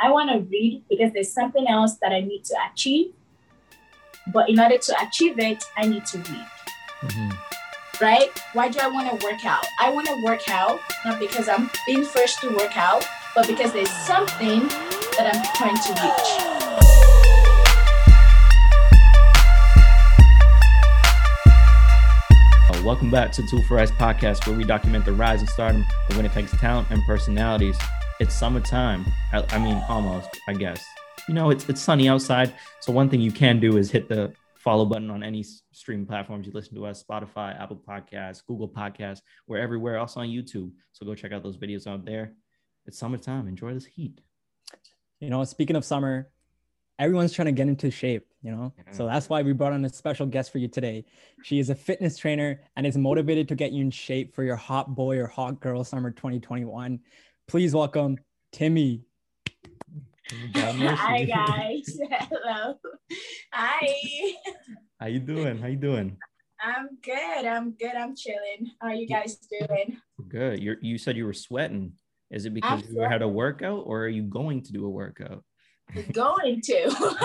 I want to read because there's something else that I need to achieve. But in order to achieve it, I need to read. Mm-hmm. Right? Why do I want to work out? I want to work out not because I'm being first to work out, but because there's something that I'm trying to reach. Welcome back to Tool for Rise podcast, where we document the rise and stardom of Winnipeg's talent and personalities. It's summertime. I, I mean, almost, I guess. You know, it's, it's sunny outside. So, one thing you can do is hit the follow button on any streaming platforms you listen to us Spotify, Apple Podcasts, Google Podcasts. We're everywhere, also on YouTube. So, go check out those videos out there. It's summertime. Enjoy this heat. You know, speaking of summer, everyone's trying to get into shape, you know? Yeah. So that's why we brought on a special guest for you today. She is a fitness trainer and is motivated to get you in shape for your hot boy or hot girl summer 2021. Please welcome Timmy. Hi guys. Hello. Hi. How you doing? How you doing? I'm good. I'm good. I'm chilling. How are you guys doing? Good. You you said you were sweating. Is it because I'm you had a workout or are you going to do a workout? going to.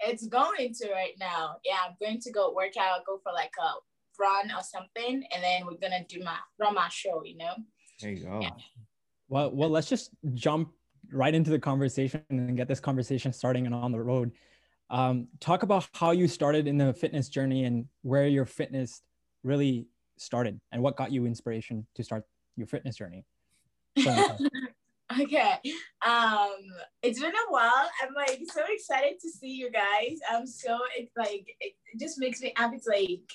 it's going to right now. Yeah, I'm going to go work out, go for like a run or something, and then we're gonna do my run my show. You know. There you go. Yeah. Well, well, let's just jump right into the conversation and get this conversation starting and on the road. Um, talk about how you started in the fitness journey and where your fitness really started and what got you inspiration to start your fitness journey. Okay. Um, it's been a while. I'm like so excited to see you guys. I'm so it's like it just makes me happy to like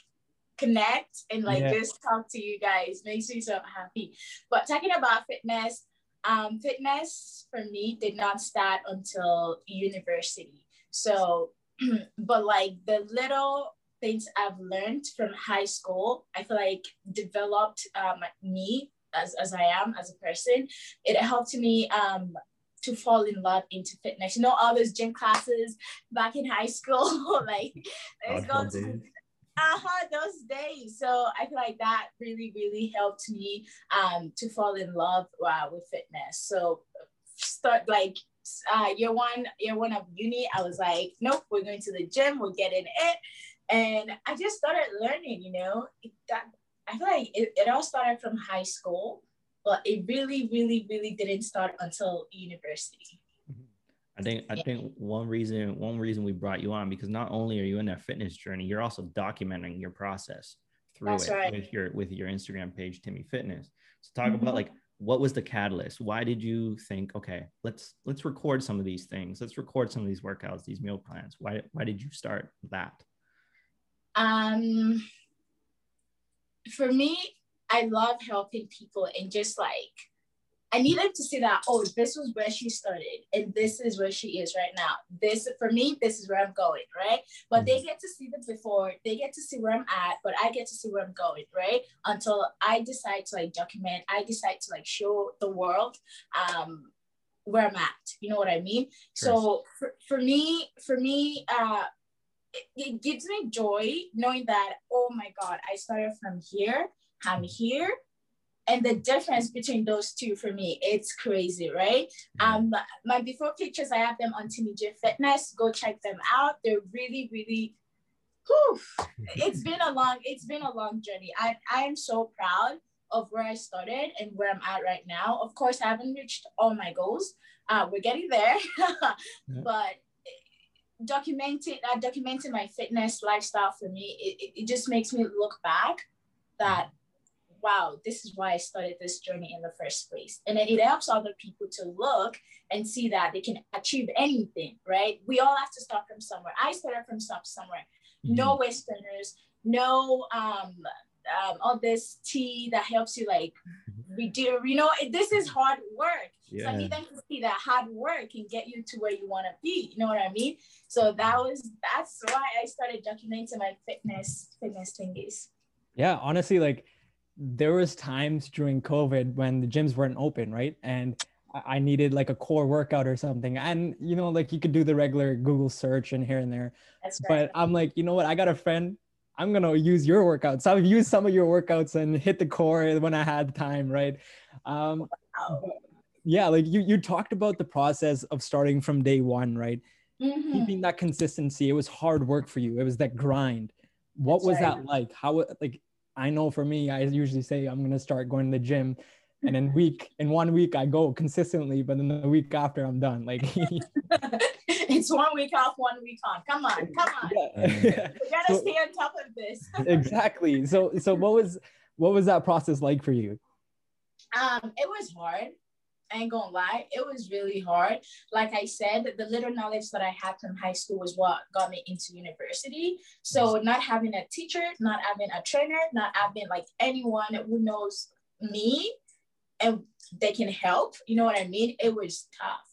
connect and like yeah. just talk to you guys. Makes me so happy. But talking about fitness, um, fitness for me did not start until university. So, but like the little things I've learned from high school, I feel like developed um, me as, as I am as a person. It helped me um, to fall in love into fitness. You know, all those gym classes back in high school, like let's go to uh-huh those days. So i feel like that really really helped me um to fall in love uh, with fitness. So start like uh year one year one of uni i was like nope we're going to the gym we're getting it. And i just started learning you know? That I feel like it, it all started from high school, but it really, really, really didn't start until university. I think I think one reason one reason we brought you on because not only are you in that fitness journey, you're also documenting your process through That's it right. with your with your Instagram page, Timmy Fitness. So talk mm-hmm. about like what was the catalyst? Why did you think, okay, let's let's record some of these things. Let's record some of these workouts, these meal plans. Why why did you start that? Um for me, I love helping people and just like I need them to see that, oh, this was where she started and this is where she is right now. This for me, this is where I'm going, right? But they mm-hmm. get to see the before, they get to see where I'm at, but I get to see where I'm going, right? Until I decide to like document, I decide to like show the world um where I'm at. You know what I mean? So for, for me, for me, uh it, it gives me joy knowing that, oh my God, I started from here, I'm here. And the difference between those two for me, it's crazy, right? Um, my before pictures, I have them on Timmy J Fitness. Go check them out. They're really, really Whew, it's been a long it's been a long journey i i am so proud of where i started and where i'm at right now of course i haven't reached all my goals uh, we're getting there yeah. but documenting uh, documenting my fitness lifestyle for me it, it just makes me look back that wow this is why i started this journey in the first place. And then it helps other people to look and see that they can achieve anything right? We all have to start from somewhere. I started from somewhere. Mm-hmm. no westerners no um, um all this tea that helps you like we do you know this is hard work. Yeah. so i need them to see that hard work can get you to where you want to be you know what i mean? So that was that's why i started documenting my fitness fitness thingies yeah honestly like there was times during covid when the gyms weren't open right and I needed like a core workout or something. And you know, like you could do the regular Google search and here and there. Right. But I'm like, you know what? I got a friend I'm gonna use your workouts. I've used some of your workouts and hit the core when I had time, right? Um, yeah, like you you talked about the process of starting from day one, right? Mhm. Keeping that consistency. It was hard work for you. It was that grind. What That's was right. that like? How like I know for me, I usually say I'm gonna start going to the gym. And in week in one week I go consistently, but then the week after I'm done. Like it's one week off, one week on. Come on, come on. yeah. We gotta So- stay on top of this. exactly. So so what was what was that process like for you? Um, it was hard. I ain't gonna lie, it was really hard. Like I said, the little knowledge that I had from high school was what got me into university. So not having a teacher, not having a trainer, not having like anyone who knows me and they can help, you know what I mean? It was tough.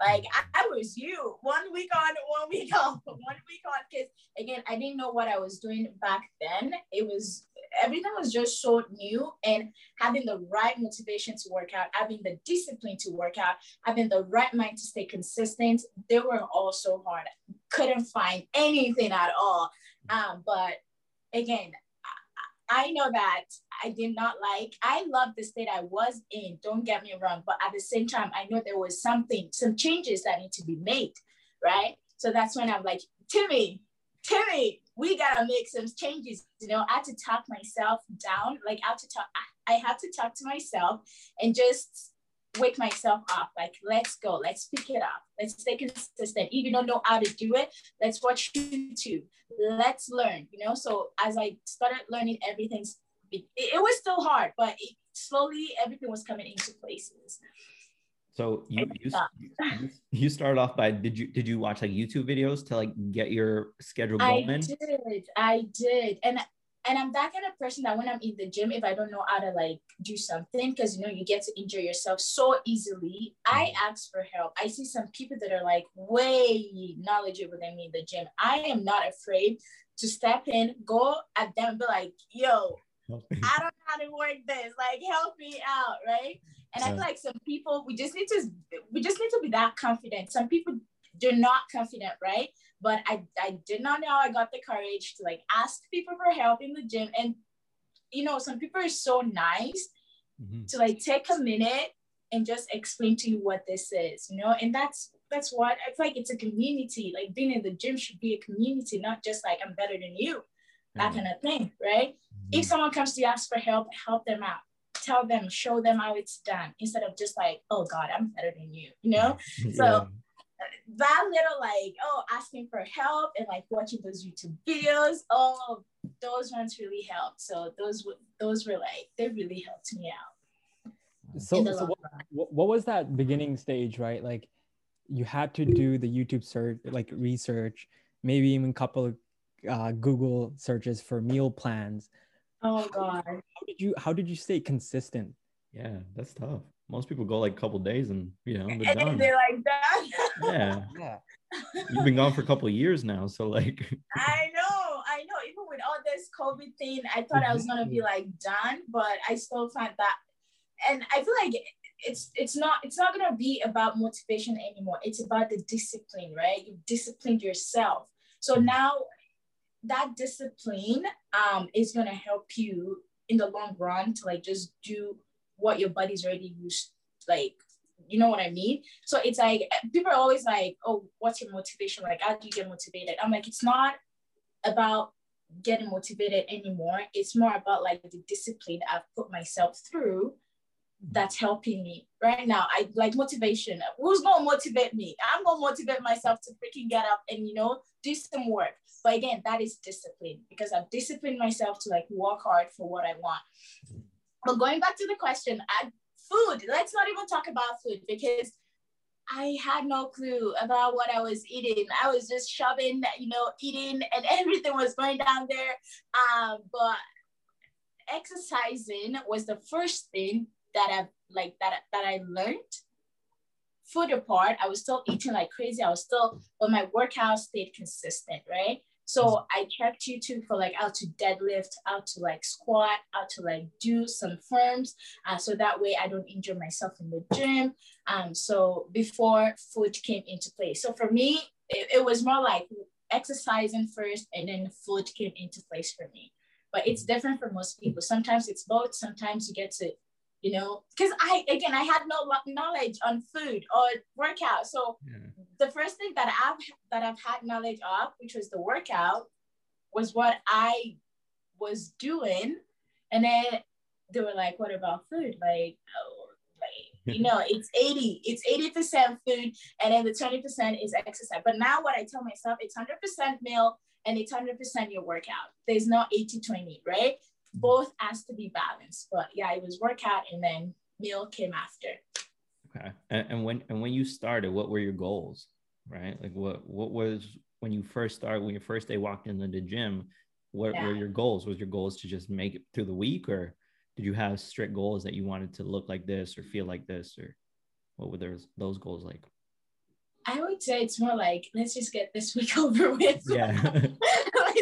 Like I, was you, one week on, one week off, one week on. Because again, I didn't know what I was doing back then. It was everything was just so new, and having the right motivation to work out, having the discipline to work out, having the right mind to stay consistent, they were all so hard. Couldn't find anything at all. Um, but again, I, know that I did not like. I love the state I was in. Don't get me wrong, but at the same time, I know there was something, some changes that need to be made, right? So that's when I'm like, Timmy, Timmy, we gotta make some changes. You know, I had to talk myself down. Like I had to talk. I had to talk to myself and just wake myself up. Like, let's go. Let's pick it up. Let's stay consistent. If you don't know how to do it, let's watch YouTube. Let's learn. You know. So as I started learning everything, it, it was still hard, but it, slowly everything was coming into places. So you you, you you started off by did you did you watch like YouTube videos to like get your schedule going? I did. I did. And and I'm that kind of person that when I'm in the gym, if I don't know how to like do something, because you know you get to injure yourself so easily, I mm-hmm. ask for help. I see some people that are like way knowledgeable than me in the gym. I am not afraid to step in, go at them, and be like, "Yo, I don't know how to work this. Like, help me out, right?" And I feel like some people we just need to we just need to be that confident. Some people they're not confident, right? But I I did not know I got the courage to like ask people for help in the gym. And you know, some people are so nice Mhm. to like take a minute and just explain to you what this is, you know, and that's that's what I feel like it's a community. Like being in the gym should be a community, not just like I'm better than you, that kind of thing, right? if someone comes to you ask for help, help them out. Tell them, show them how it's done instead of just like, oh God, I'm better than you, you know? So Yeah. That little like, oh, asking for help and like watching those YouTube videos, oh, those ones really helped. So those w- those were like, they really helped me out So, so what, run. what what was that beginning stage, right? Like you had to do the YouTube search, like research, maybe even a couple of uh, Google searches for meal plans. Oh God. How did you how did you stay consistent? yeah, that's tough. Most people go like a couple days and you know they're And done. they're like that. Yeah, Yeah. you've been gone for a couple of years now, so like I know, I know. Even with all this COVID thing, I thought I was gonna be like done, but I still find that, and I feel like it's it's not it's not gonna be about motivation anymore. It's about the discipline, right? You disciplined yourself, so now that discipline um is gonna help you in the long run to like just do what your body's already used, like you know what I mean? So it's like people are always like, oh, what's your motivation? Like, how do you get motivated? I'm like, it's not about getting motivated anymore. It's more about like the discipline I've put myself through that's helping me right now. I like motivation. Who's gonna motivate me? I'm gonna motivate myself to freaking get up and you know do some work. But again, that is discipline because I've disciplined myself to like work hard for what I want. But going back to the question, I, food. Let's not even talk about food because I had no clue about what I was eating. I was just shoving, you know, eating, and everything was going down there. Um, but exercising was the first thing that I like that that I learned. Food apart, I was still eating like crazy. I was still, but my workout stayed consistent, right? So I checked YouTube for like how to deadlift, how to like squat, how to like do some firms, uh, so that way I don't injure myself in the gym. Um, so before food came into play, so for me, it, it was more like exercising first, and then food came into place for me. But it's different for most people. Sometimes it's both. Sometimes you get to you know, because I again I had no knowledge on food or workout. So yeah. the first thing that I've that I've had knowledge of, which was the workout, was what I was doing, and then they were like, "What about food?" Like, oh, like you know, it's eighty, it's eighty percent food, and then the twenty percent is exercise. But now what I tell myself, it's hundred percent meal and it's hundred percent your workout. There's no 80-20, right? Both has to be balanced. But yeah, it was workout and then meal came after. Okay. And, and when and when you started, what were your goals? Right? Like what what was when you first started, when your first day walked into the gym, what yeah. were your goals? Was your goals to just make it through the week or did you have strict goals that you wanted to look like this or feel like this or what were those those goals like? I would say it's more like let's just get this week over with. Yeah.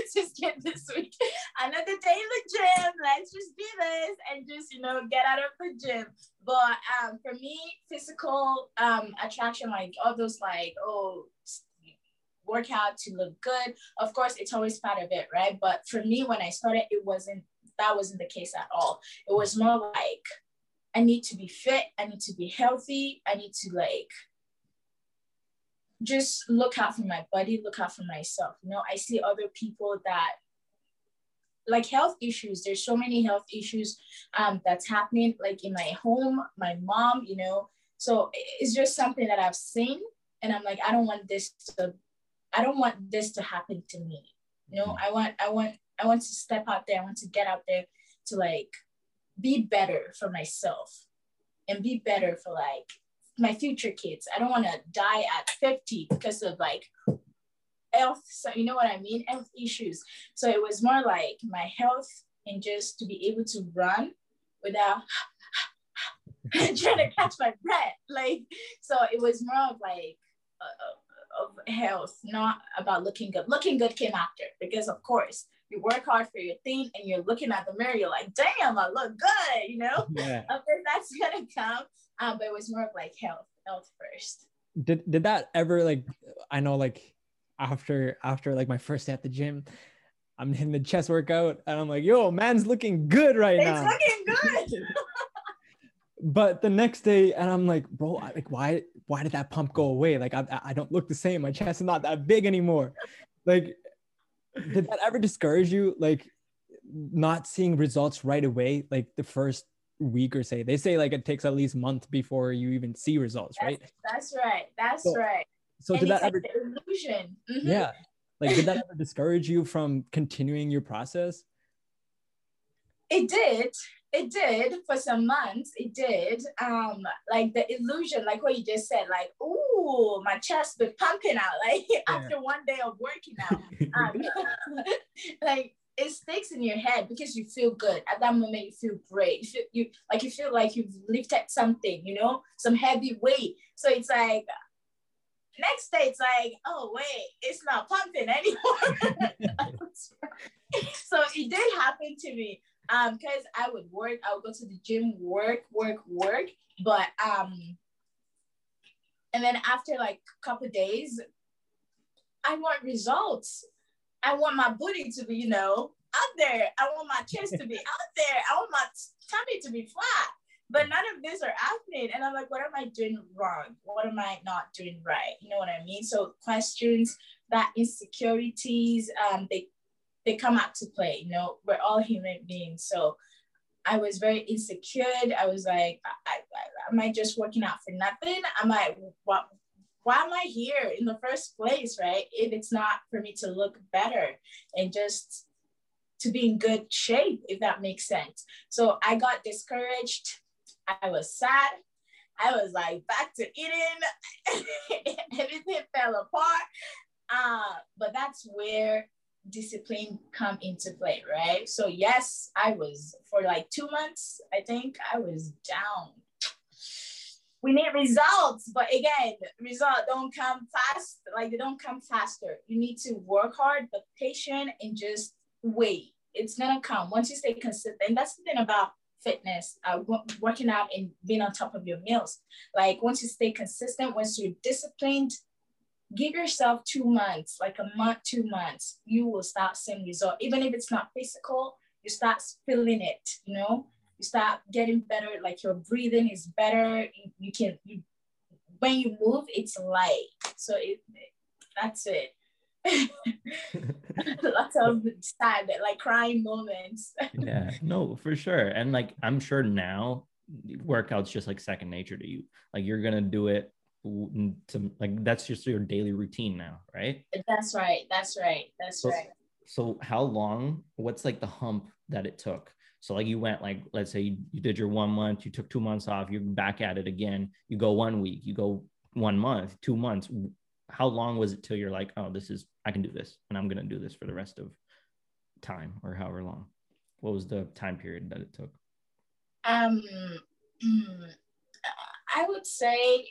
let's just get this week another day in the gym. Let's just do this and just you know get out of the gym. But um, for me, physical um attraction, like all those like oh workout to look good. Of course, it's always part of it, right? But for me, when I started, it wasn't that wasn't the case at all. It was more like I need to be fit. I need to be healthy. I need to like just look out for my body, look out for myself. You know, I see other people that like health issues. There's so many health issues um, that's happening, like in my home, my mom, you know. So it's just something that I've seen, and I'm like, I don't want this to, I don't want this to happen to me. You know, I want, I want, I want to step out there. I want to get out there to like be better for myself and be better for like my future kids. I don't want to die at 50 because of like health. So you know what I mean? Health issues. So it was more like my health and just to be able to run without trying to catch my breath. Like, so it was more of like, uh, of health, not about looking good. Looking good came after because, of course, you work hard for your thing and you're looking at the mirror, you're like, damn, I look good, you know? Yeah. Of course, that's gonna come um, but it was more of like health, health first. Did did that ever like? I know like after after like my first day at the gym, I'm hitting the chest workout and I'm like, yo, man's looking good right it's now. It's looking good. but the next day, and I'm like, bro, like why why did that pump go away? Like I I don't look the same. My chest is not that big anymore. Like, did that ever discourage you? Like not seeing results right away, like the first week or say they say like it takes at least month before you even see results right that's, right that's so, right so and did that ever illusion. Mm-hmm. yeah. Like did that ever discourage you from continuing your process? It did. It did for some months. It did. Um like the illusion like what you just said like oh my chest been pumping out like yeah. after one day of working out. Um, like it sticks in your head because you feel good. At that moment you feel great. You, feel, you like you feel like you've lifted something you know some heavy weight. So it's like next day it's like oh wait it's not pumping anymore so it did happen to me um because i would work i would go to the gym work work work but um and then after like a couple days i want results I want my booty to be, you know, out there. I want my chest to be out there. I want my tummy to be flat. But none of this are happening. And I'm like, what am I doing wrong? What am I not doing right? You know what I mean? So questions, that insecurities, um, they they come out to play. You know, we're all human beings. So I was very insecure. I was like, I, I, am I just working out for nothing? Am I what why am I here in the first place, right? If it's not for me to look better and just to be in good shape, if that makes sense. So I got discouraged. I was sad. I was like back to eating. Everything fell apart. Uh, but that's where discipline come into play, right? So yes, I was for like two months, I think I was down we need results but again results don't come fast like they don't come faster you need to work hard but patient and just wait it's gonna come once you stay consistent that's the thing about fitness uh, working out and being on top of your meals like once you stay consistent once you're disciplined give yourself two months like a month two months you will start seeing result even if it's not physical you start feeling it you know you start getting better, like your breathing is better. You, you can you when you move, it's light. So it that's it. Lots of sad, like crying moments. yeah, no, for sure. And like I'm sure now workouts just like second nature to you. Like you're gonna do it to like that's just your daily routine now, right? That's right. That's right. That's so, right. So how long? What's like the hump that it took? So like you went like let's say you, you did your one month, you took two months off, you're back at it again. You go one week, you go one month, two months. How long was it till you're like, oh, this is I can do this, and I'm gonna do this for the rest of time or however long? What was the time period that it took? Um, I would say,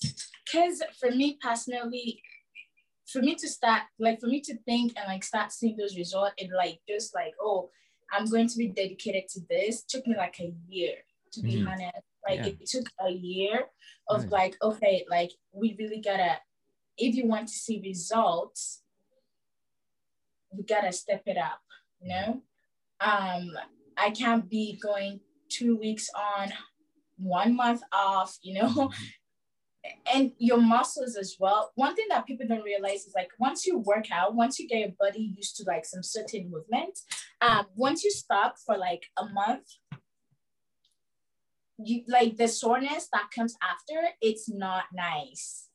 because for me personally, for me to start, like for me to think and like start seeing those results, it like just like, oh, I'm going to be dedicated to this took me like a year to be mm-hmm. honest. Like yeah. it took a year of like, okay, like we really gotta, if you want to see results, we gotta step it up, you know? Um, I can't be going two weeks on, one month off, you know, mm-hmm and your muscles as well. One thing that people don't realize is like once you work out, once you get your body used to like some certain movement, um, once you stop for like a month, you like the soreness that comes after, it's not nice.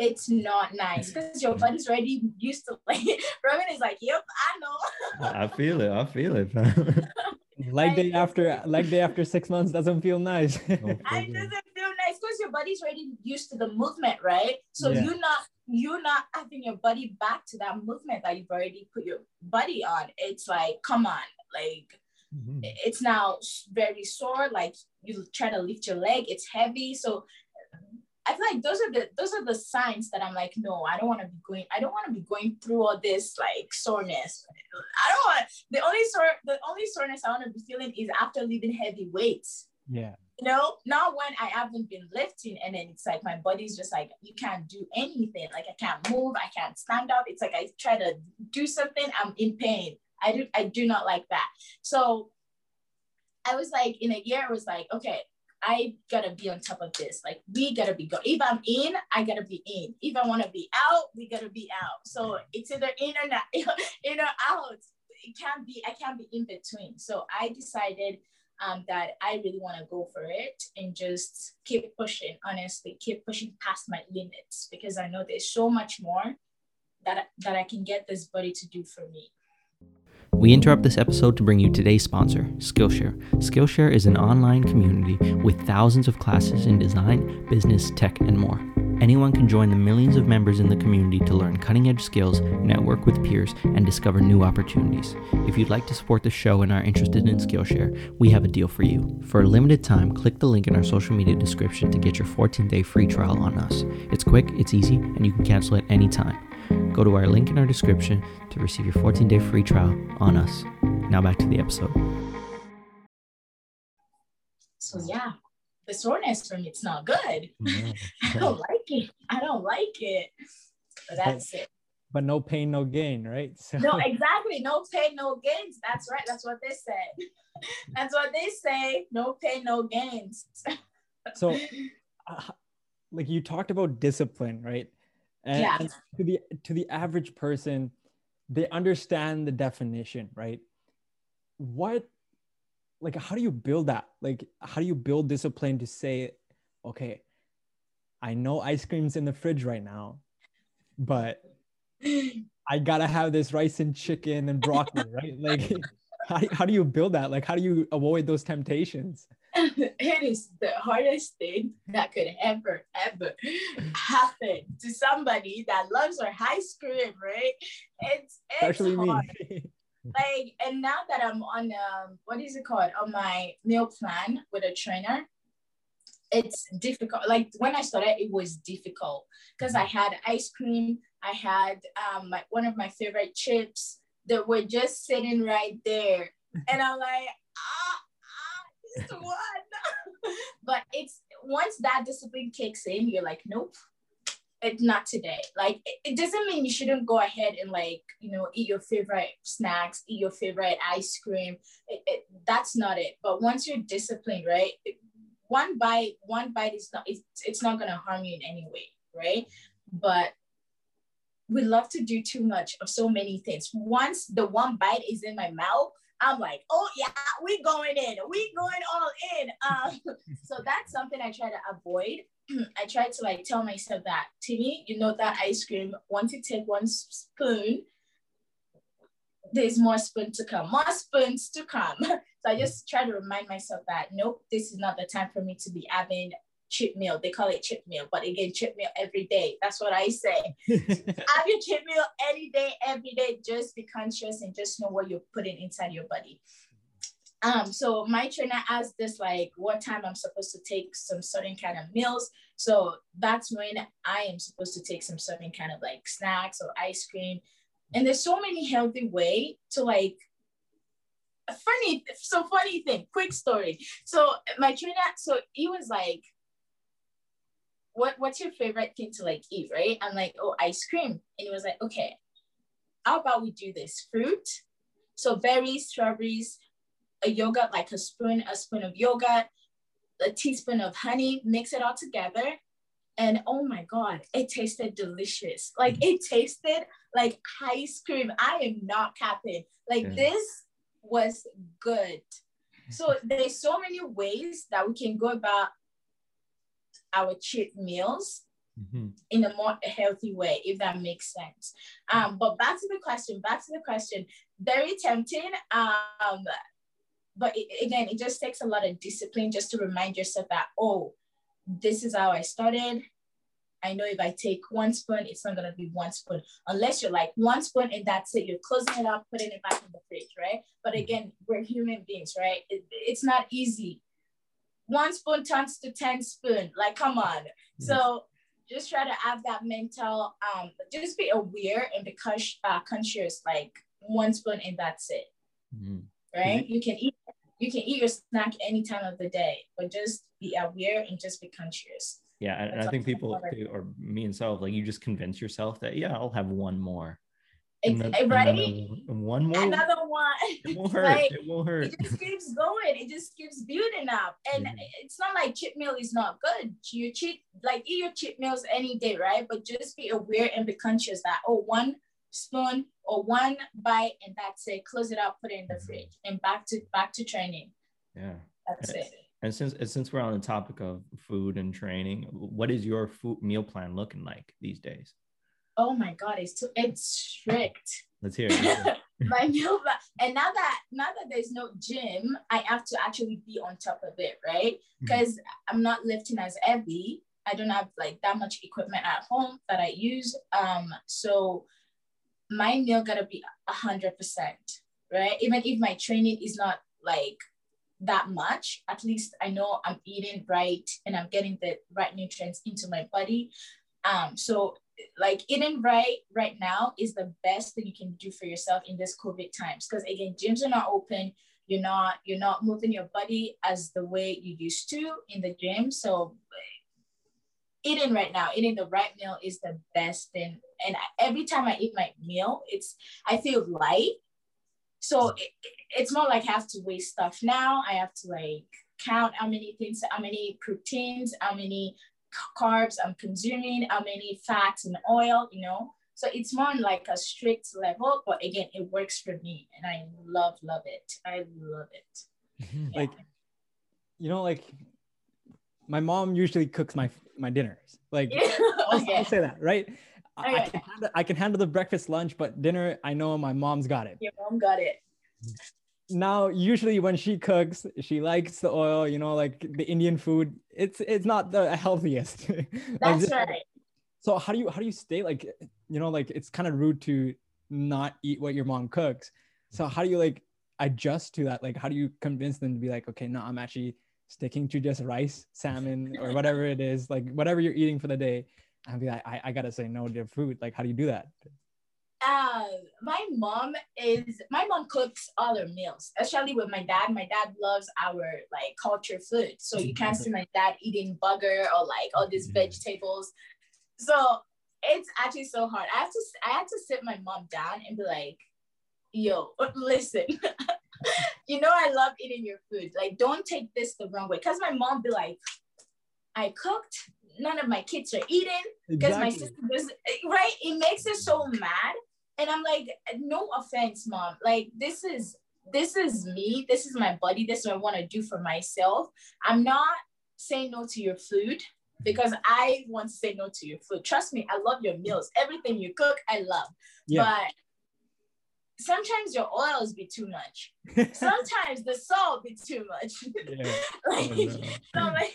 It's not nice because your body's already used to like Roman is like, yep, I know. I feel it. I feel it. like day after like day after six months doesn't feel nice. I doesn't feel nice because your body's already used to the movement, right? So yeah. you're not you're not having your body back to that movement that you've already put your body on. It's like, come on, like mm-hmm. it's now very sore. Like you try to lift your leg, it's heavy. So I feel like those are the those are the signs that I'm like, no, I don't want to be going. I don't want to be going through all this like soreness. I don't want the only sore the only soreness I want to be feeling is after lifting heavy weights. Yeah you know, not when I haven't been lifting and then it's like my body's just like, you can't do anything. Like I can't move, I can't stand up. It's like I try to do something, I'm in pain. I do I do not like that. So I was like, in a year, I was like, okay, I gotta be on top of this. Like we gotta be go. If I'm in, I gotta be in. If I want to be out, we gotta be out. So it's either in or not, in or out. It can't be. I can't be in between. So I decided um, that I really want to go for it and just keep pushing, honestly, keep pushing past my limits because I know there's so much more that, that I can get this body to do for me. We interrupt this episode to bring you today's sponsor, Skillshare. Skillshare is an online community with thousands of classes in design, business, tech, and more. Anyone can join the millions of members in the community to learn cutting edge skills, network with peers, and discover new opportunities. If you'd like to support the show and are interested in Skillshare, we have a deal for you. For a limited time, click the link in our social media description to get your 14 day free trial on us. It's quick, it's easy, and you can cancel at any time. Go to our link in our description to receive your 14 day free trial on us. Now back to the episode. So, yeah, the soreness from it's not good. Yeah. I don't like it. I don't like it. But that's but, it. But no pain, no gain, right? So. No, exactly. No pain, no gains. That's right. That's what they said. that's what they say. No pain, no gains. so, uh, like you talked about discipline, right? And, yeah. and to the to the average person, they understand the definition, right? What like how do you build that like how do you build discipline to say okay i know ice cream's in the fridge right now but i gotta have this rice and chicken and broccoli right like how, how do you build that like how do you avoid those temptations it is the hardest thing that could ever ever happen to somebody that loves her ice cream right? It's, it's Especially hard. me like and now that i'm on um what is it called? On my meal plan with a trainer it's difficult. Like when i started it was difficult because i had ice cream i had um my, one of my favorite chips that were just sitting right there. And i'm like ah, this one but it's once that discipline kicks in you're like nope It's not today. Like it, it doesn't mean you shouldn't go ahead and like you know eat your favorite snacks, eat your favorite ice cream. It, it, that's not it. But once you're disciplined, right? one bite, one bite is not it's, it's not gonna harm you in any way, right? But we love to do too much of so many things. Once the one bite is in my mouth, I'm like, oh yeah, we going in, we going all in. Um, so that's something I try to avoid. I try to like tell myself that Timmy, you know, that ice cream, once you take one spoon, there's more spoon to come, more spoons to come. so I just try to remind myself that nope, this is not the time for me to be having cheat meal. They call it cheat meal, but again, cheat meal every day. That's what I say. Have your cheat meal any day, every day. Just be conscious and just know what you're putting inside your body. Um, so my trainer asked this like what time I'm supposed to take some certain kind of meals. So that's when I am supposed to take some certain kind of like snacks or ice cream. And there's so many healthy way to like funny, so funny thing, quick story. So my trainer, so he was like, what what's your favorite thing to like eat, right? I'm like, oh, ice cream. And he was like, okay, how about we do this? Fruit. So berries, strawberries, a yogurt, like a spoon, a spoon of yogurt, a teaspoon of honey, mix it all together. And oh my God, it tasted delicious. Like it tasted like ice cream. I am not capping. Like yeah. this was good. So there's so many ways that we can go about our cheat meals mm-hmm. in a more healthy way, if that makes sense. Um, but back to the question, back to the question, very tempting. Um, but it, again, it just takes a lot of discipline just to remind yourself that, oh, this is how I started. I know if I take one spoon, it's not gonna be one spoon, unless you're like one spoon and that's it. You're closing it up, putting it back in the fridge, right? But mm-hmm. again, we're human beings, right? It, it's not easy one spoon turns to 10 spoon. Like, come on. So just try to have that mental, um, just be aware and be uh, conscious, like one spoon and that's it. Mm-hmm. Right? Mm-hmm. You can eat you can eat your snack any time of the day, but just be aware and just be conscious. Yeah, and, and I think people, or me and self, like you just convince yourself that yeah, I'll have one more. Then, right? one more. Another one. It won't hurt. Like, it won't hurt. It just keeps going. It just keeps building up. And mm-hmm. it's not like cheat meal is not good. You cheat, like eat your cheat meals any day, right? But just be aware and be conscious that, oh, one spoon or one bite and that's it. Close it up, put it in the mm-hmm. fridge and back to back to training. Yeah. That's and, it. And since since we're on the topic of food and training, what is your food meal plan looking like these days? Oh my god, it's too it's strict. Let's hear it. my meal and now that now that there's no gym, I have to actually be on top of it, right? Because mm-hmm. I'm not lifting as heavy. I don't have like that much equipment at home that I use. Um, so my meal gotta be a hundred percent, right? Even if my training is not like that much, at least I know I'm eating right and I'm getting the right nutrients into my body. Um, so like eating right right now is the best thing you can do for yourself in this covid times. Because again gyms are not open. You're not you're not moving your body as the way you used to in the gym. So eating right now. Eating the right meal is the best thing. And every time i eat my meal it's i feel light. So it, it's more like i have to weigh stuff now. I have to like count how many things how many proteins how many carbs I'm consuming, how many fats and oil, you know. So it's more like a strict level, but again, it works for me and I love, love it. I love it. Mm-hmm. Yeah. Like, you know, like my mom usually cooks my my dinners. Like I'll, I'll, say that, right? Okay. I, can handle, I can handle the breakfast, lunch, but dinner, I know my mom's got it. Your mom got it mm-hmm. Now usually when she cooks she likes the oil you know like the indian food. It's it's not the healthiest. That's right. So how do you how do you stay like you know like it's kind of rude to not eat what your mom cooks. So how do you like adjust to that? Like how do you convince them to be like okay no i'm actually sticking to just rice salmon or whatever it is like whatever you're eating for the day. And be like I, I gotta say no to food. Like how do you do that uh, my mom is my mom cooks all her meals, especially with my dad. My dad loves our like culture food, so you can't see my dad eating burger or like all these vegetables. So it's actually so hard. I have to I had to sit my mom down and be like, yo, listen. you know I love eating your food. Like, don't take this the wrong way. Cause my mom be like, I cooked, none of my kids are eating. Because exactly. my sister was right. It makes her so mad. And I'm like, no offense, mom. Like, this is this is me. This is my body. This is what I want to do for myself. I'm not saying no to your food because I want to say no to your food. Trust me, I love your meals. Everything you cook, I love. Yeah. But sometimes your oils be too much. sometimes the salt be too much. Like, oh, no. so like,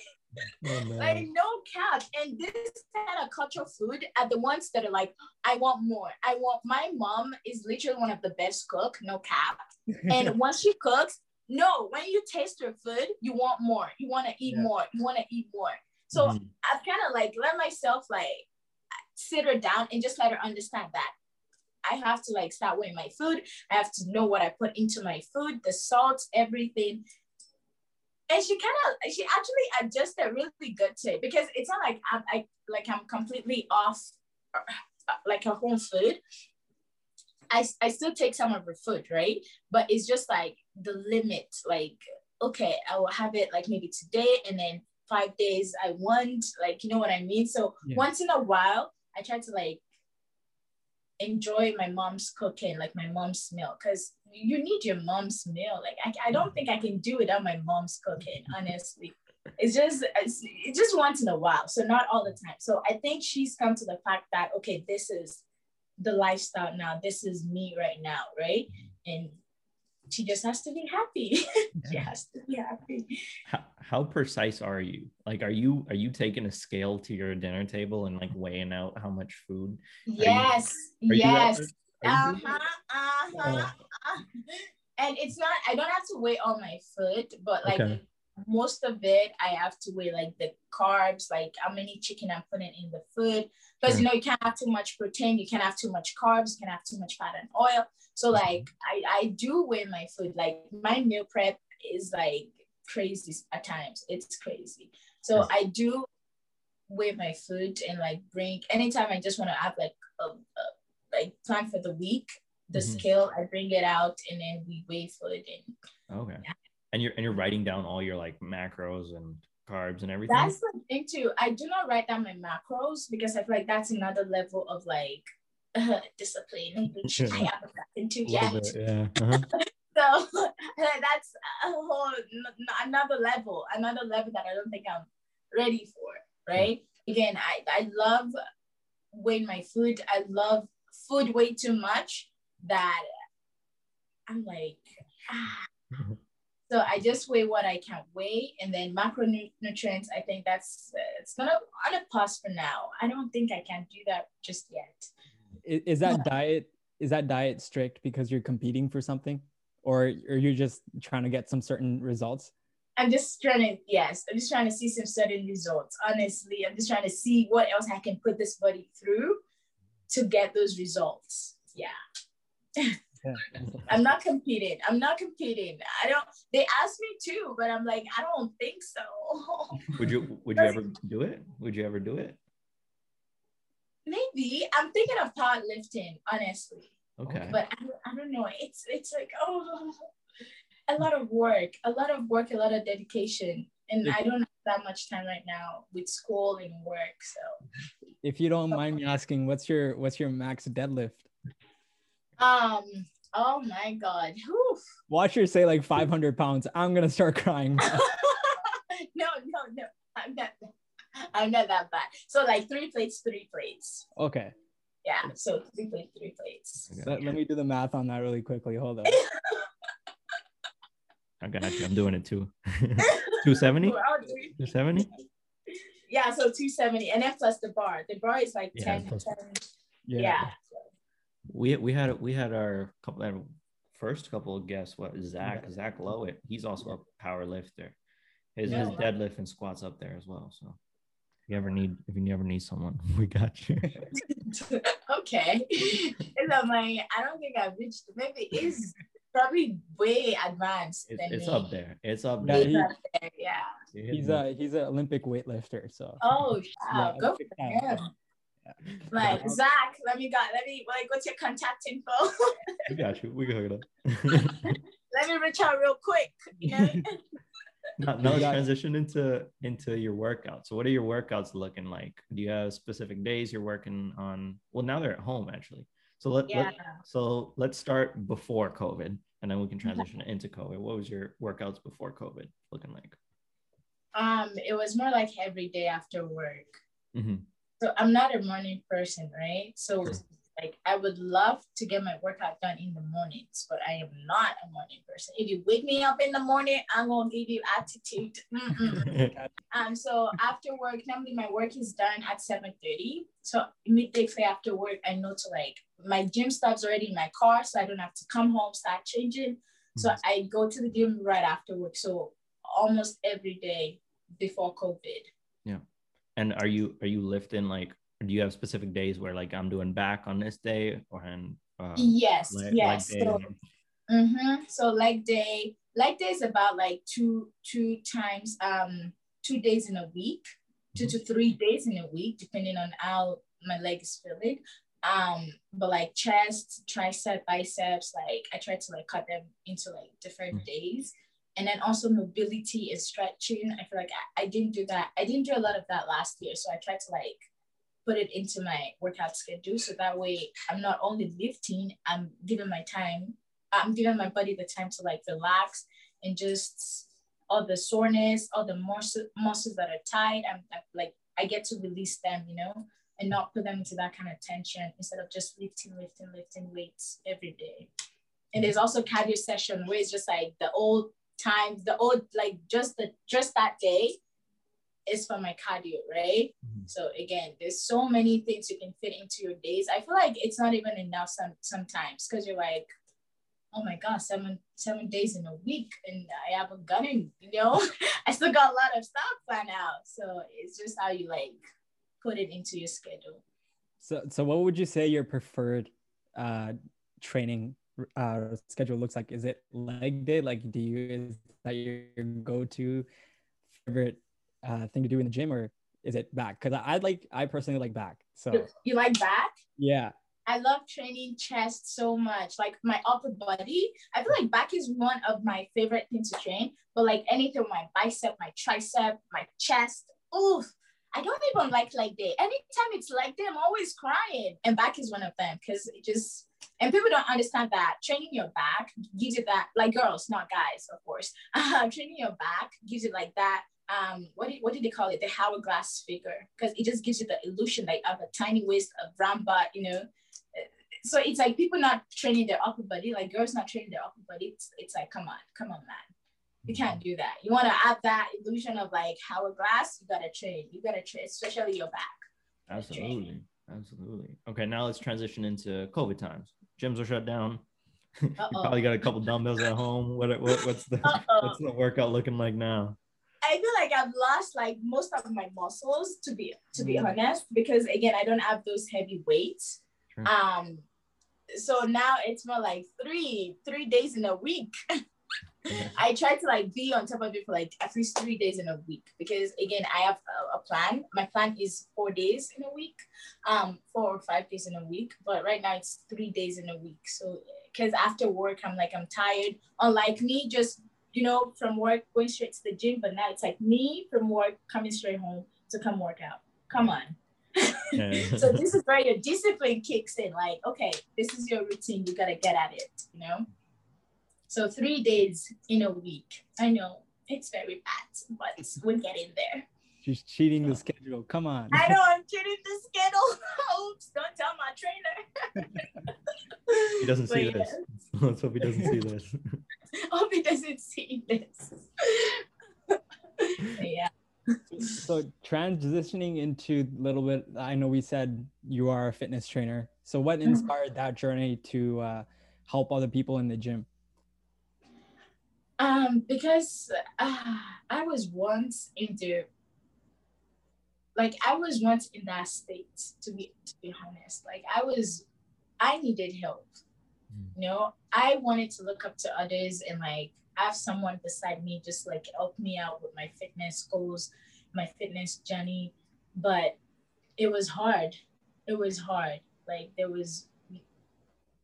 oh, like no cap. And this kind of cultural food are the ones that are like, I want more. I want my mom is literally one of the best cook, no cap. And once she cooks, no, when you taste her food, you want more. You want to eat yeah. more. You want to eat more. So mm-hmm. I've kind of like let myself like sit her down and just let her understand that I have to like start weighing my food. I have to know what I put into my food, the salt, everything. And she kind of, she actually adjusted really good to it because it's not like I'm, I like I'm completely off uh, like her home food. I, I still take some of her food, right? But it's just like the limit. Like, okay, I will have it like maybe today and then five days I want, like, you know what I mean? So yeah. once in a while, I try to like enjoy my mom's cooking, like my mom's meal, because you need your mom's meal. Like I, I don't think I can do without my mom's cooking, honestly. It's just it's, it's just once in a while, so not all the time. So I think she's come to the fact that okay, this is the lifestyle now. This is me right now, right? And she just has to be happy. she has to be happy. How, how precise are you? Like, are you are you taking a scale to your dinner table and like weighing out how much food? Yes, you, yes. Uh-huh, uh-huh, uh-huh. And it's not. I don't have to weigh all my food, but like okay. Most of it, I have to weigh like the carbs, like how many chicken I'm putting in the food, because you know you can't have too much protein, you can't have too much carbs, you can't have too much fat and oil. So like I, I do weigh my food. Like my meal prep is like crazy at times. It's crazy. So I do weigh my food and like bring anytime I just want to have like a, a, like plan for the week, the mm-hmm. scale, I bring it out and then we weigh food and okay. Yeah. And you're and you're writing down all your like macros and carbs and everything. That's the thing too. I do not write down my macros because I feel like that's another level of like uh, discipline, which I haven't gotten to yet. Bit, yeah. Uh-huh. so that's a whole another level, another level that I don't think I'm ready for. Right? Again, I I love weighing my food. I love food way too much that I'm like. Ah. So I just weigh what I can weigh, and then macronutrients. I think that's uh, it's gonna on a pause for now. I don't think I can do that just yet is, is that diet is that diet strict because you're competing for something or are you just trying to get some certain results i'm just trying to yes i'm just trying to see some certain results honestly i'm just trying to see what else i can put this body through to get those results yeah, yeah. i'm not competing i'm not competing i don't they asked me too but i'm like i don't think so would you would you ever do it would you ever do it maybe I'm thinking of powerlifting, honestly. Okay. But I, I don't know. It's it's like oh, a lot of work, a lot of work, a lot of dedication, and I don't have that much time right now with school and work. So. If you don't mind me asking, what's your what's your max deadlift? Um. Oh my God. Oof. Watch her say like 500 pounds. I'm gonna start crying. no, no, no. I'm not. I'm not that bad. So like three plates, three plates. Okay. Yeah. So three plates, three plates. Let, let me do the math on that really quickly. Hold on. I got you. I'm doing it too. 270? 270? Yeah, so 270. And then plus the bar. The bar is like yeah, 10, 10. Yeah. yeah. We we had we had our couple first couple of guests, what Zach, Zach Lowett. He's also a power lifter. His yeah. his deadlift and squats up there as well. So if you ever need if you ever need someone, we got you. okay. And I'm like, I don't think I've reached maybe it's probably way advanced it's, it's up there. It's up there. Yeah, up there. yeah. He's a he's an Olympic weightlifter. So oh wow, yeah, go for him. Like Zach, let me got let me like what's your contact info? we got you. We can hook it up. let me reach out real quick. You know? now, now let's transition into into your workouts. So what are your workouts looking like? Do you have specific days you're working on? Well, now they're at home actually. So let, yeah. let so let's start before COVID and then we can transition okay. into COVID. What was your workouts before COVID looking like? Um, it was more like every day after work. Mm-hmm. So I'm not a morning person, right? So sure. like I would love to get my workout done in the mornings, but I am not a morning person. If you wake me up in the morning, I'm gonna give you attitude. um, so after work, normally my work is done at 7:30. So immediately after work, I know to like my gym stuff's already in my car, so I don't have to come home, start changing. So mm-hmm. I go to the gym right after work. So almost every day before COVID. Yeah. And are you are you lifting like do you have specific days where like I'm doing back on this day or and uh, yes, leg, yes. Leg so, mm-hmm. so leg day, leg day is about like two two times um two days in a week, 2 mm-hmm. to three days in a week, depending on how my leg is feeling. Um, but like chest, tricep, biceps, like I try to like cut them into like different mm-hmm. days and then also mobility and stretching. I feel like I, I didn't do that. I didn't do a lot of that last year. So I tried to like put it into my workout schedule. So that way I'm not only lifting, I'm giving my time, I'm giving my body the time to like relax and just all the soreness, all the muscle, muscles that are tight. I'm, I'm like, I get to release them, you know, and not put them into that kind of tension instead of just lifting, lifting, lifting weights every day. And there's also cardio session where it's just like the old times the old like just the just that day is for my cardio right? Mm-hmm. so again there's so many things you can fit into your days. I feel like it's not even enough some sometimes because you're like oh my god seven seven days in a week and i haven't gotten you know i still got a lot of stuff planned out. So it's just how you like put it into your schedule. So so what would you say your preferred uh training uh, schedule looks like? Is it leg day? Like, do you is that your go-to favorite uh, thing to do in the gym, or is it back? Because I, I like, I personally like back. So you, you like back? Yeah. I love training chest so much. Like my upper body, I feel like back is one of my favorite things to train. But like anything, my bicep, my tricep, my chest, oof. I don't even like leg day. Anytime it's like day, I'm always crying. And back is one of them because it just and people don't understand that training your back gives you that, like girls, not guys, of course. Uh, training your back gives you like that. Um, what did, what did they call it? The hourglass figure, because it just gives you the illusion like of a tiny waist, a round butt, you know. So it's like people not training their upper body, like girls not training their upper body. It's, it's like, come on, come on, man. You can't do that. You want to add that illusion of like hourglass, you gotta train. You gotta train, especially your back. Absolutely. Absolutely. Okay, now let's transition into COVID times. Gyms are shut down. you probably got a couple dumbbells at home. What, what what's the Uh-oh. what's the workout looking like now? I feel like I've lost like most of my muscles to be to be mm. honest because again I don't have those heavy weights. Sure. Um, so now it's more like three three days in a week. I try to like be on top of it for like at least three days in a week because again I have a, a, plan. My plan is four days in a week, um, four or five days in a week. But right now it's three days in a week. So because after work I'm like I'm tired. Unlike me, just you know from work going straight to the gym, but now it's like me from work coming straight home to come work out. Come on. so this is where your discipline kicks in. Like, okay, this is your routine. You gotta get at it. You know. So three days in a week. I know it's very bad, but we're getting there. She's cheating the schedule. Come on. I know I'm cheating the schedule. Oops, don't tell my trainer. he doesn't see this. Let's hope he doesn't see this. hope he doesn't see this. yeah. So transitioning into a little bit, I know we said you are a fitness trainer. So what mm-hmm. inspired that journey to uh, help other people in the gym? Um, because uh, I was once into like I was once in that state to be to be honest. Like I was I needed help. Mm. You know, I wanted to look up to others and like have someone beside me just like help me out with my fitness goals, my fitness journey. But it was hard. it was hard. Like there was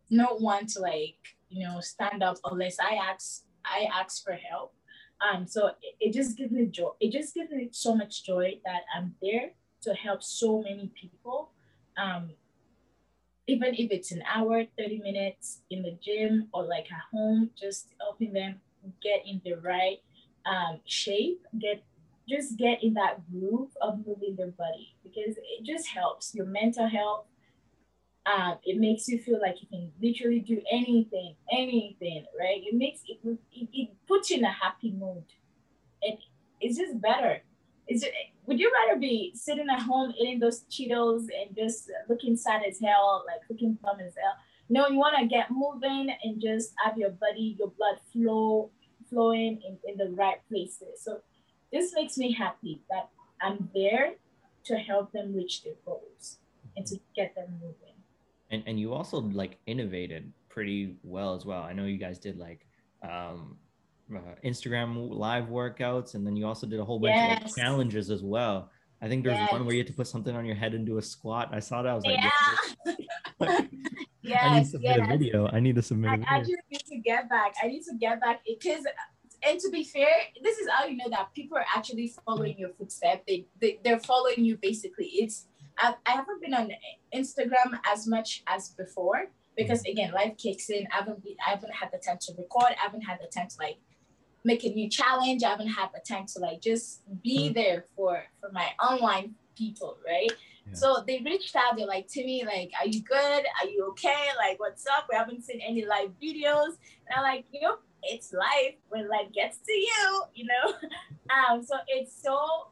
no one to like, you know, stand up unless I ask I ask for help. Um, so it, it just gives me joy. It just gives me so much joy that I'm there to help so many people. Um, even if it's an hour, 30 minutes in the gym or like at home, just helping them get in the right um, shape, get just get in that groove of moving their body because it just helps your mental health. Um, it makes you feel like you can literally do anything, anything, right? It makes it, it, it puts you in a happy mood, and it's just better. Is it? Would you rather be sitting at home eating those Cheetos and just looking sad as hell, like looking dumb as hell? No, you want to get moving and just have your body, your blood flow flowing in, in the right places. So this makes me happy that I'm there to help them reach their goals and to get them moving. And and you also like innovated pretty well as well. I know you guys did like um, uh, Instagram live workouts, and then you also did a whole bunch yes. of like, challenges as well. I think there's yes. one where you had to put something on your head and do a squat. I saw that. I was like, yeah. yes, I need to submit yes. a video. I need to submit I a video. actually need to get back. I need to get back because and to be fair, this is how you know that people are actually following your footsteps. They, they they're following you basically. It's I, I haven't been on Instagram as much as before because again, life kicks in. I haven't been, I haven't had the time to record. I haven't had the time to like make a new challenge. I haven't had the time to like just be mm-hmm. there for for my online people, right? Yeah. So they reached out. They're like, Timmy, like, are you good? Are you okay? Like, what's up? We haven't seen any live videos. And I'm like, you know, it's life when life gets to you, you know. Um, so it's so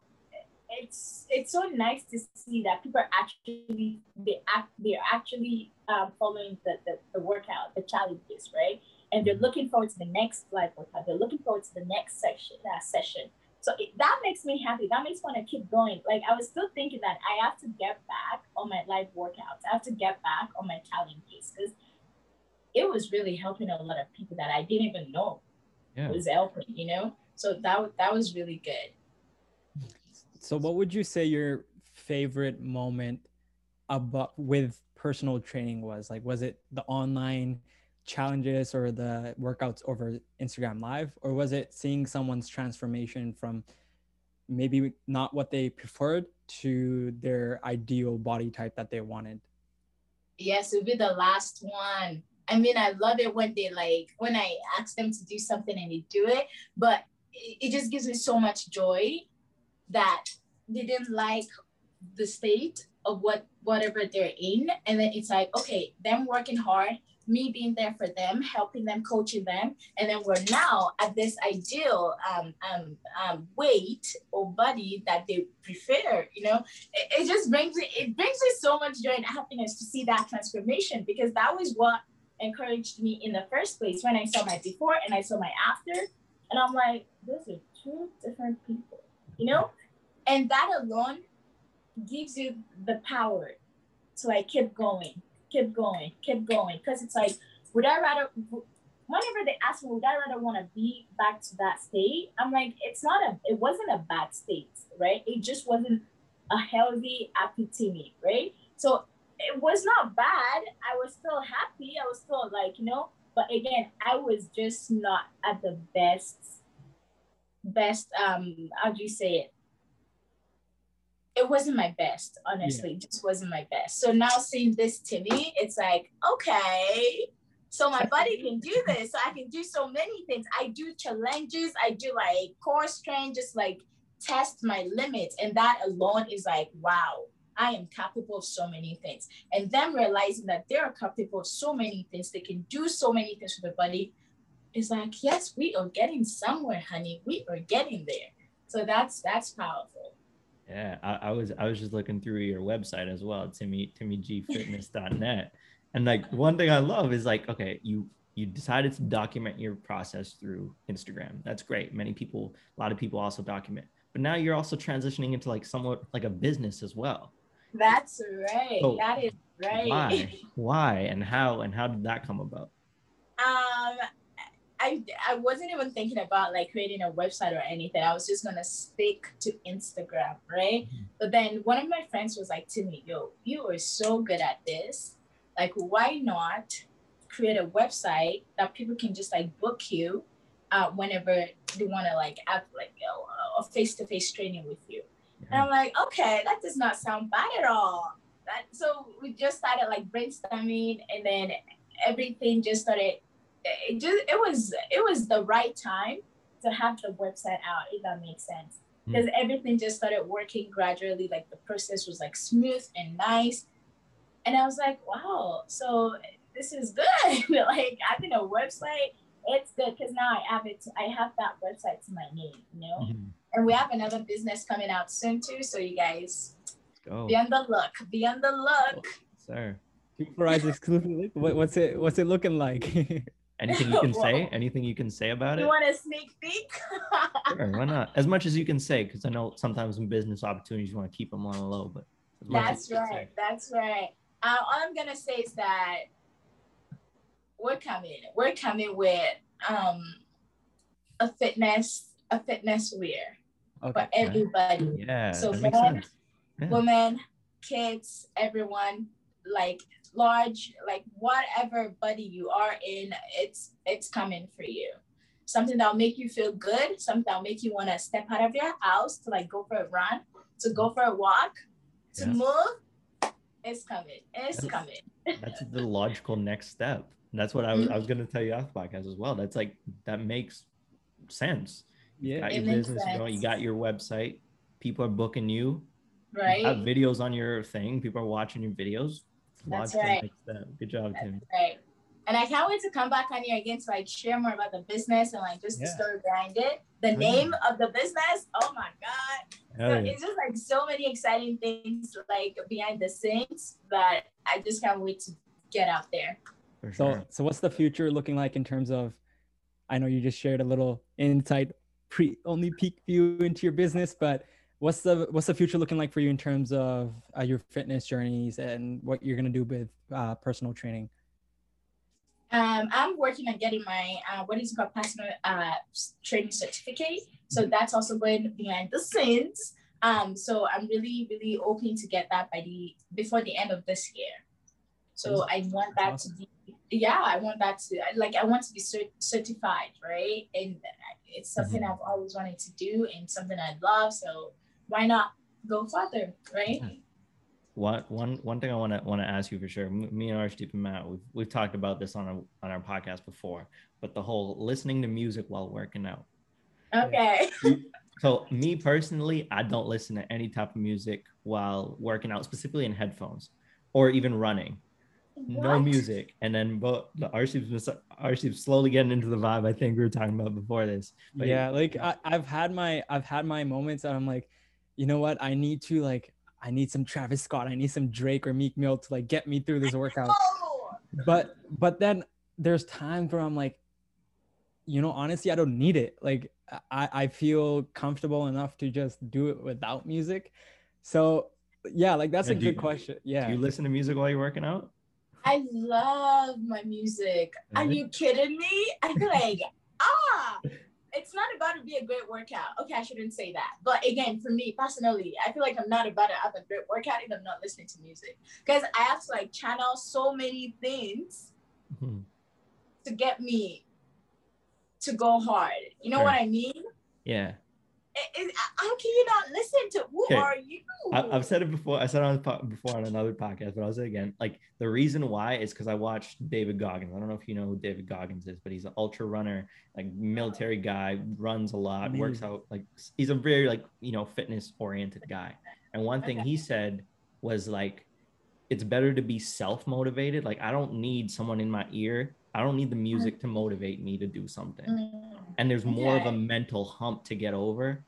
it's it's so nice to see that people are actually they act they're actually um, following the, the the workout, the challenges, right? And they're looking forward to the next live workout. They're looking forward to the next section, that session. So it, that makes me happy. That makes me want to keep going. Like I was still thinking that I have to get back on my live workouts. I have to get back on my challenges because it was really helping a lot of people that I didn't even know yeah. was helping, you know? So that, that was really good. So what would you say your favorite moment about with personal training was? Like, was it the online challenges or the workouts over Instagram live, or was it seeing someone's transformation from maybe not what they preferred to their ideal body type that they wanted? Yes, it would be the last one. I mean, I love it when they like when I ask them to do something and they do it, but it, it just gives me so much joy that didn't like the state of what whatever they're in, and then it's like okay, them working hard, me being there for them, helping them, coaching them, and then we're now at this ideal um, um, um, weight or body that they prefer. You know, it, it just brings me it brings me so much joy and happiness to see that transformation because that was what encouraged me in the first place when I saw my before and I saw my after. And I'm like, those are two different people, you know? And that alone gives you the power to like keep going, keep going, keep going. Cause it's like, would I rather whenever they ask me, would I rather want to be back to that state? I'm like, it's not a it wasn't a bad state, right? It just wasn't a healthy, me, right? So it was not bad. I was still happy. I was still like, you know, but again, I was just not at the best, best, um, how do you say it? It wasn't my best, honestly. Yeah. just wasn't my best. So now seeing this to me, it's like, okay, so my body can do this. So I can do so many things. I do challenges. I do like core strength, just like test my limits. And that alone is like, wow, I am capable of so many things. And them realizing that they are capable of so many things, they can do so many things with their body, is like, yes, we are getting somewhere, honey. We are getting there. So that's that's powerful. Yeah, I, I was I was just looking through your website as well, Timmy TimmyGFitness.net. and like one thing I love is like, okay, you you decided to document your process through Instagram. That's great. Many people, a lot of people also document. But now you're also transitioning into like somewhat like a business as well. That's right. So that is right. Why? Why and how and how did that come about? Um I I wasn't even thinking about like creating a website or anything. I was just gonna stick to Instagram, right? Mhm. But then one of my friends was like to me, "Yo, you are so good at this. Like, why not create a website that people can just like book you uh, whenever they want to like have like a face to face training with you?" And I'm like, "Okay, that does not sound bad at all." That so we just started like brainstorming, and then everything just started it just it was it was the right time to have the website out if that makes sense Mm. because everything just started working gradually like the process was like smooth and nice and i was like wow so this is good like having a website it's good because now i have it i have that website to my name you know Mhm. and we have another business coming out soon too so you guys go, be on the look be on the look sir. Two for eyes exclusively. What, what's it? What's it looking like? Anything you can say? Anything you can say about you it? You want a sneak peek Sure, why not? As much as you can say, because I know sometimes in business opportunities you want to keep them on the low, but as much as That's right. That's right. Uh, all I'm gonna say is that we're coming. We're coming with um a fitness a fitness wear okay. for everybody, Yeah, So men- Yeah. women, kids, everyone. Like large, like whatever body you are in, it's it's coming for you. Something that'll make you feel good. Something that'll make you want to step out of your house to like go for a run, to go for a walk, to Yeah. move. It's coming. It's That's- coming. That's the logical next step. That's what I was, I was mm-hmm. going to tell you off the podcast as well. That's like, that makes sense. You Yeah. got your makes business going, you got your website, people are booking you, you right? have videos on your thing, people are watching your videos. It's That's right. next. Good job, That's Tim. right. And I can't wait to come back on here again to like share more about the business and like just the Yeah. story behind it. The Oh, yeah. name of the business. Oh my god. So yeah. it's just like so many exciting things like behind the scenes that I just can't wait to get out there. For So, so what's the future looking like in terms of? I know you just shared a little insight, pre only peek view into your business, but what's the what's the future looking like for you in terms of uh, your fitness journeys and what you're gonna do with uh, personal training? Um, I'm working on getting my uh, what is it called personal uh, training certificate. So that's also going behind the scenes. Um, so I'm really, really hoping to get that by the before the end of this year. So I want that That's to be, yeah, I want that to like I want to be cert- certified, right? And it's something I've always wanted to do and something I love. So why not go further, right? Hmm. Yeah. One, one, one thing I want to want to ask you for sure. Me and Arshdeep and Matt, we've we've talked about this on our on our podcast before, but the whole listening to music while working out. Okay. So me personally, I don't listen to any type of music while working out, specifically in headphones or even running. No music. And then but the Arshdeep's Arshdeep's slowly getting into the vibe. I think we were talking about before this. But yeah, like I, I've had my I've had my moments that I'm like, you know what? I need to like I need some Travis Scott, I need some Drake or Meek Mill to like get me through this workout. But but then there's times where I'm like, you know, honestly, I don't need it. Like I, I feel comfortable enough to just do it without music. So yeah, like that's Yeah, a good you- question. do Yeah. you listen to music while you're working out? I love my music. Are you kidding me? I feel like, ah, it's not about to be a great workout. Okay, I shouldn't say that. But again, for me personally, I feel like I'm not about to have a great workout if I'm not listening to music. Because I have to like channel so many things Mhm. to get me to go hard. You know Sure. what I mean? Yeah. Eh, eh, uh, it- it- how can you not listen to who Okay. are you? I, I've said it before. I said it on the po- before on another podcast, but I'll say it again. Like the reason why is because I watched David Goggins. I don't know if you know who David Goggins is, but he's an ultra runner, like military guy, runs a lot, works out. Like he's a very like you know fitness oriented guy. And one thing Okay. he said was like, it's better to be self motivated. Like I don't need someone in my ear. I don't need the music to motivate me to do something. Mm, and there's more of a mental hump to get over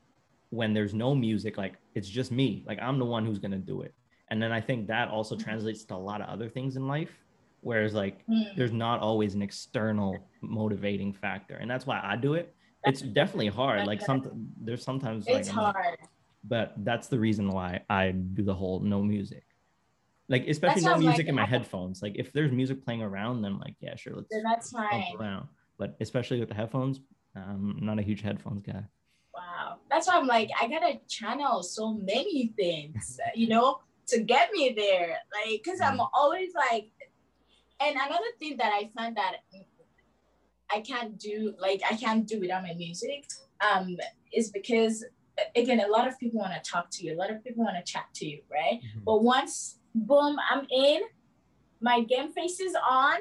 when there's no music like it's just me. Like i'm the one who's going to do it. And then i think that also translates to a lot of other things in life whereas like mm. there's not always an external motivating factor. And that's why i do it. It's definitely hard. like some there's sometimes like It's hard. but that's the reason why i do the whole no music like especially no how, like, music in my I- headphones like if there's music playing around then like yeah sure let's Then that's fine. around but especially with the headphones, um, I'm not a huge headphones guy. Wow. That's why I'm like, I gotta channel so many things, you know, to get me there. Like, cause I'm always like, and another thing that I find that I can't do, like, I can't do without my music, um, is because again, a lot of people want to talk to you, a lot of people want to chat to you, right? Mm-hmm. But once, boom, I'm in, my game face is on,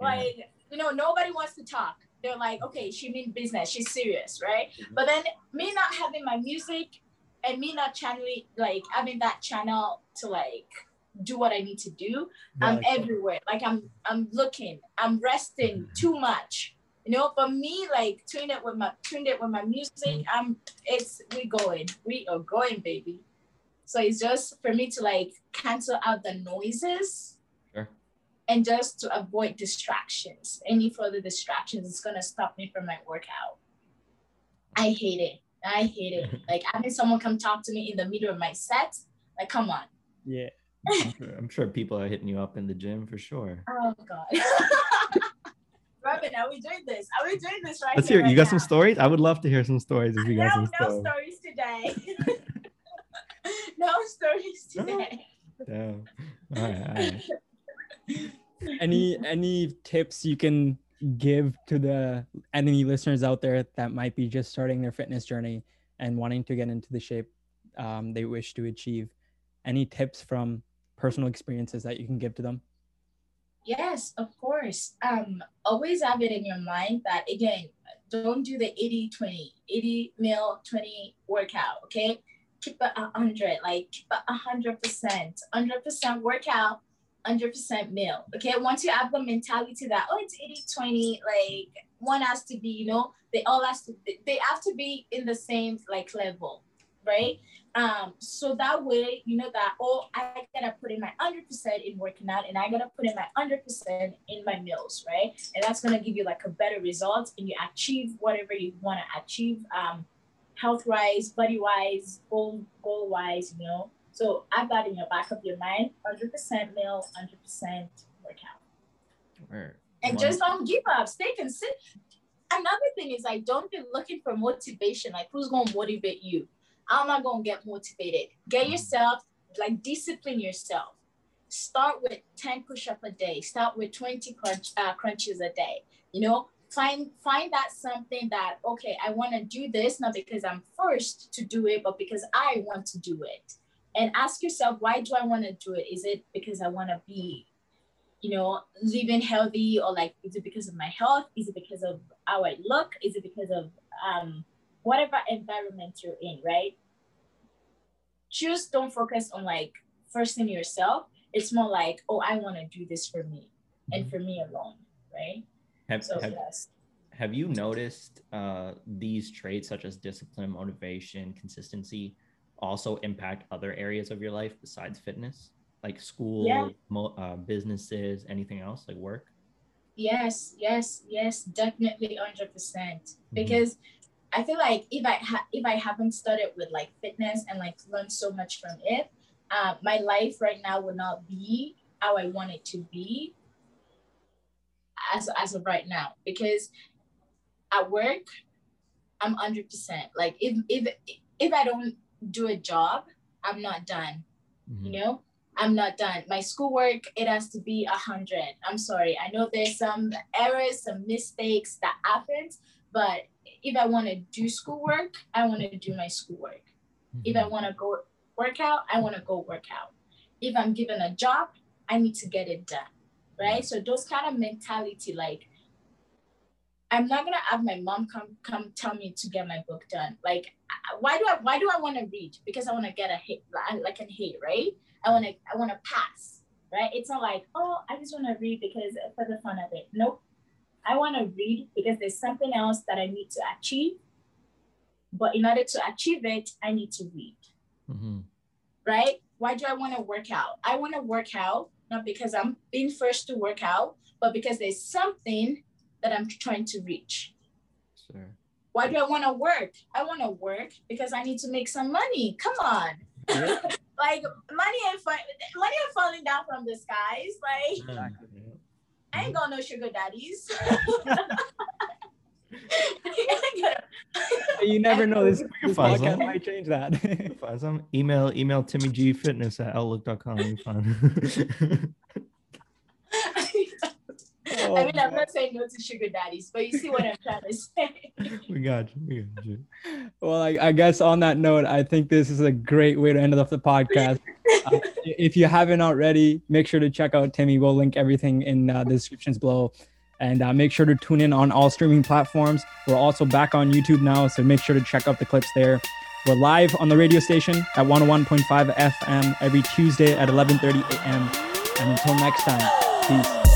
yeah. like, you know, nobody wants to talk they're like, okay, she means business, she's serious, right? Mm-hmm. But then me not having my music and me not channeling, like having that channel to like do what I need to do, yeah, I'm everywhere. Like I'm, I'm looking, I'm resting mm-hmm. too much. You know, for me, like tuned it with my tuned it with my music. Mm-hmm. I'm it's we going, we are going, baby. So it's just for me to like cancel out the noises and just to avoid distractions. Any further distractions is gonna stop me from my workout. I hate it. I hate it. like having someone come talk to me in the middle of my set. Like, come on. Yeah. I'm sure, I'm sure people are hitting you up in the gym for sure. Oh God. Robin, are we doing this? Are we doing this right? Let's hear. Right you got now? some stories? I would love to hear some stories if you got no, some no stories. today. no stories today. No. All right. All right any any tips you can give to the any listeners out there that might be just starting their fitness journey and wanting to get into the shape um, they wish to achieve any tips from personal experiences that you can give to them yes of course um, always have it in your mind that again don't do the 80 20 80 mil 20 workout okay keep it 100 like keep it 100% 100% workout 100% meal. Okay. Once you have the mentality to that, oh, it's 80 20, like one has to be, you know, they all has to, they have to be in the same like level. Right. Um, so that way, you know that, oh, I gotta put in my 100% in working out and I gotta put in my 100% in my meals. Right. And that's gonna give you like a better result and you achieve whatever you wanna achieve, um, health wise, body wise, goal, goal wise, you know. So have that in your back of your mind 100% meal, 100% workout. Word. And just don't give up. Stay consistent. Another thing is, like, don't be looking for motivation. Like, who's going to motivate you? I'm not going to get motivated. Get yourself, like, discipline yourself. Start with 10 push up a day. Start with 20 crunch, uh, crunches a day. You know, find find that something that okay i want to do this not because i'm forced to do it but because i want to do it. And ask yourself why do i want to do it? Is it because i want to be you know living healthy or like is it because of my health? Is it because of how i look? Is it because of um whatever environment you're in right? Choose don't focus on like first in yourself. It's more like oh i want to do this for me and for me alone right have, so, have, yes. have you noticed uh, these traits such as discipline motivation consistency also impact other areas of your life besides fitness, like school, yeah. mo- uh, businesses, anything else, like work? Yes, yes, yes, definitely, hundred percent. Mm-hmm. Because I feel like if I ha- if I haven't started with like fitness and like learned so much from it, uh, my life right now would not be how I want it to be as as of right now. Because at work, I'm hundred percent. Like if if if I don't do a job, I'm not done. Mm-hmm. You know, I'm not done. My schoolwork, it has to be a hundred. I'm sorry. I know there's some errors, some mistakes that happens, but if I want to do schoolwork, I want to do my schoolwork. Mm-hmm. If I want to go work out, I want to go work out. If I'm given a job, I need to get it done. Right. So those kind of mentality, like I'm not gonna have my mom come come tell me to get my book done. Like, why do I why do I want to read? Because I want to get a hit, like a hit, right? I want to I want to pass, right? It's not like oh I just want to read because for the fun of it. Nope. I want to read because there's something else that I need to achieve. But in order to achieve it, I need to read. Mm-hmm. Right? Why do I want to work out? I want to work out not because I'm being first to work out, but because there's something that I'm trying to reach. Sure. Why do I want to work? I want to work because I need to make some money. Come on. Yeah. like money ain't fa- money ain't falling down from the skies. Like I ain't got no sugar daddies. you never know. This, You're this podcast huh? might change that. Find some email email Timmy G Fitness at outlook.com. You're fine. Oh, I mean, I'm not saying no to sugar daddies, but you see what I'm trying to say. we got you. We got you. Well, I, I guess on that note, I think this is a great way to end off the podcast. Uh, if you haven't already, make sure to check out Timmy. We'll link everything in uh, the descriptions below. And uh, make sure to tune in on all streaming platforms. We're also back on YouTube now, so make sure to check out the clips there. We're live on the radio station at 101.5 FM every Tuesday at 11:30 a.m. And until next time, peace.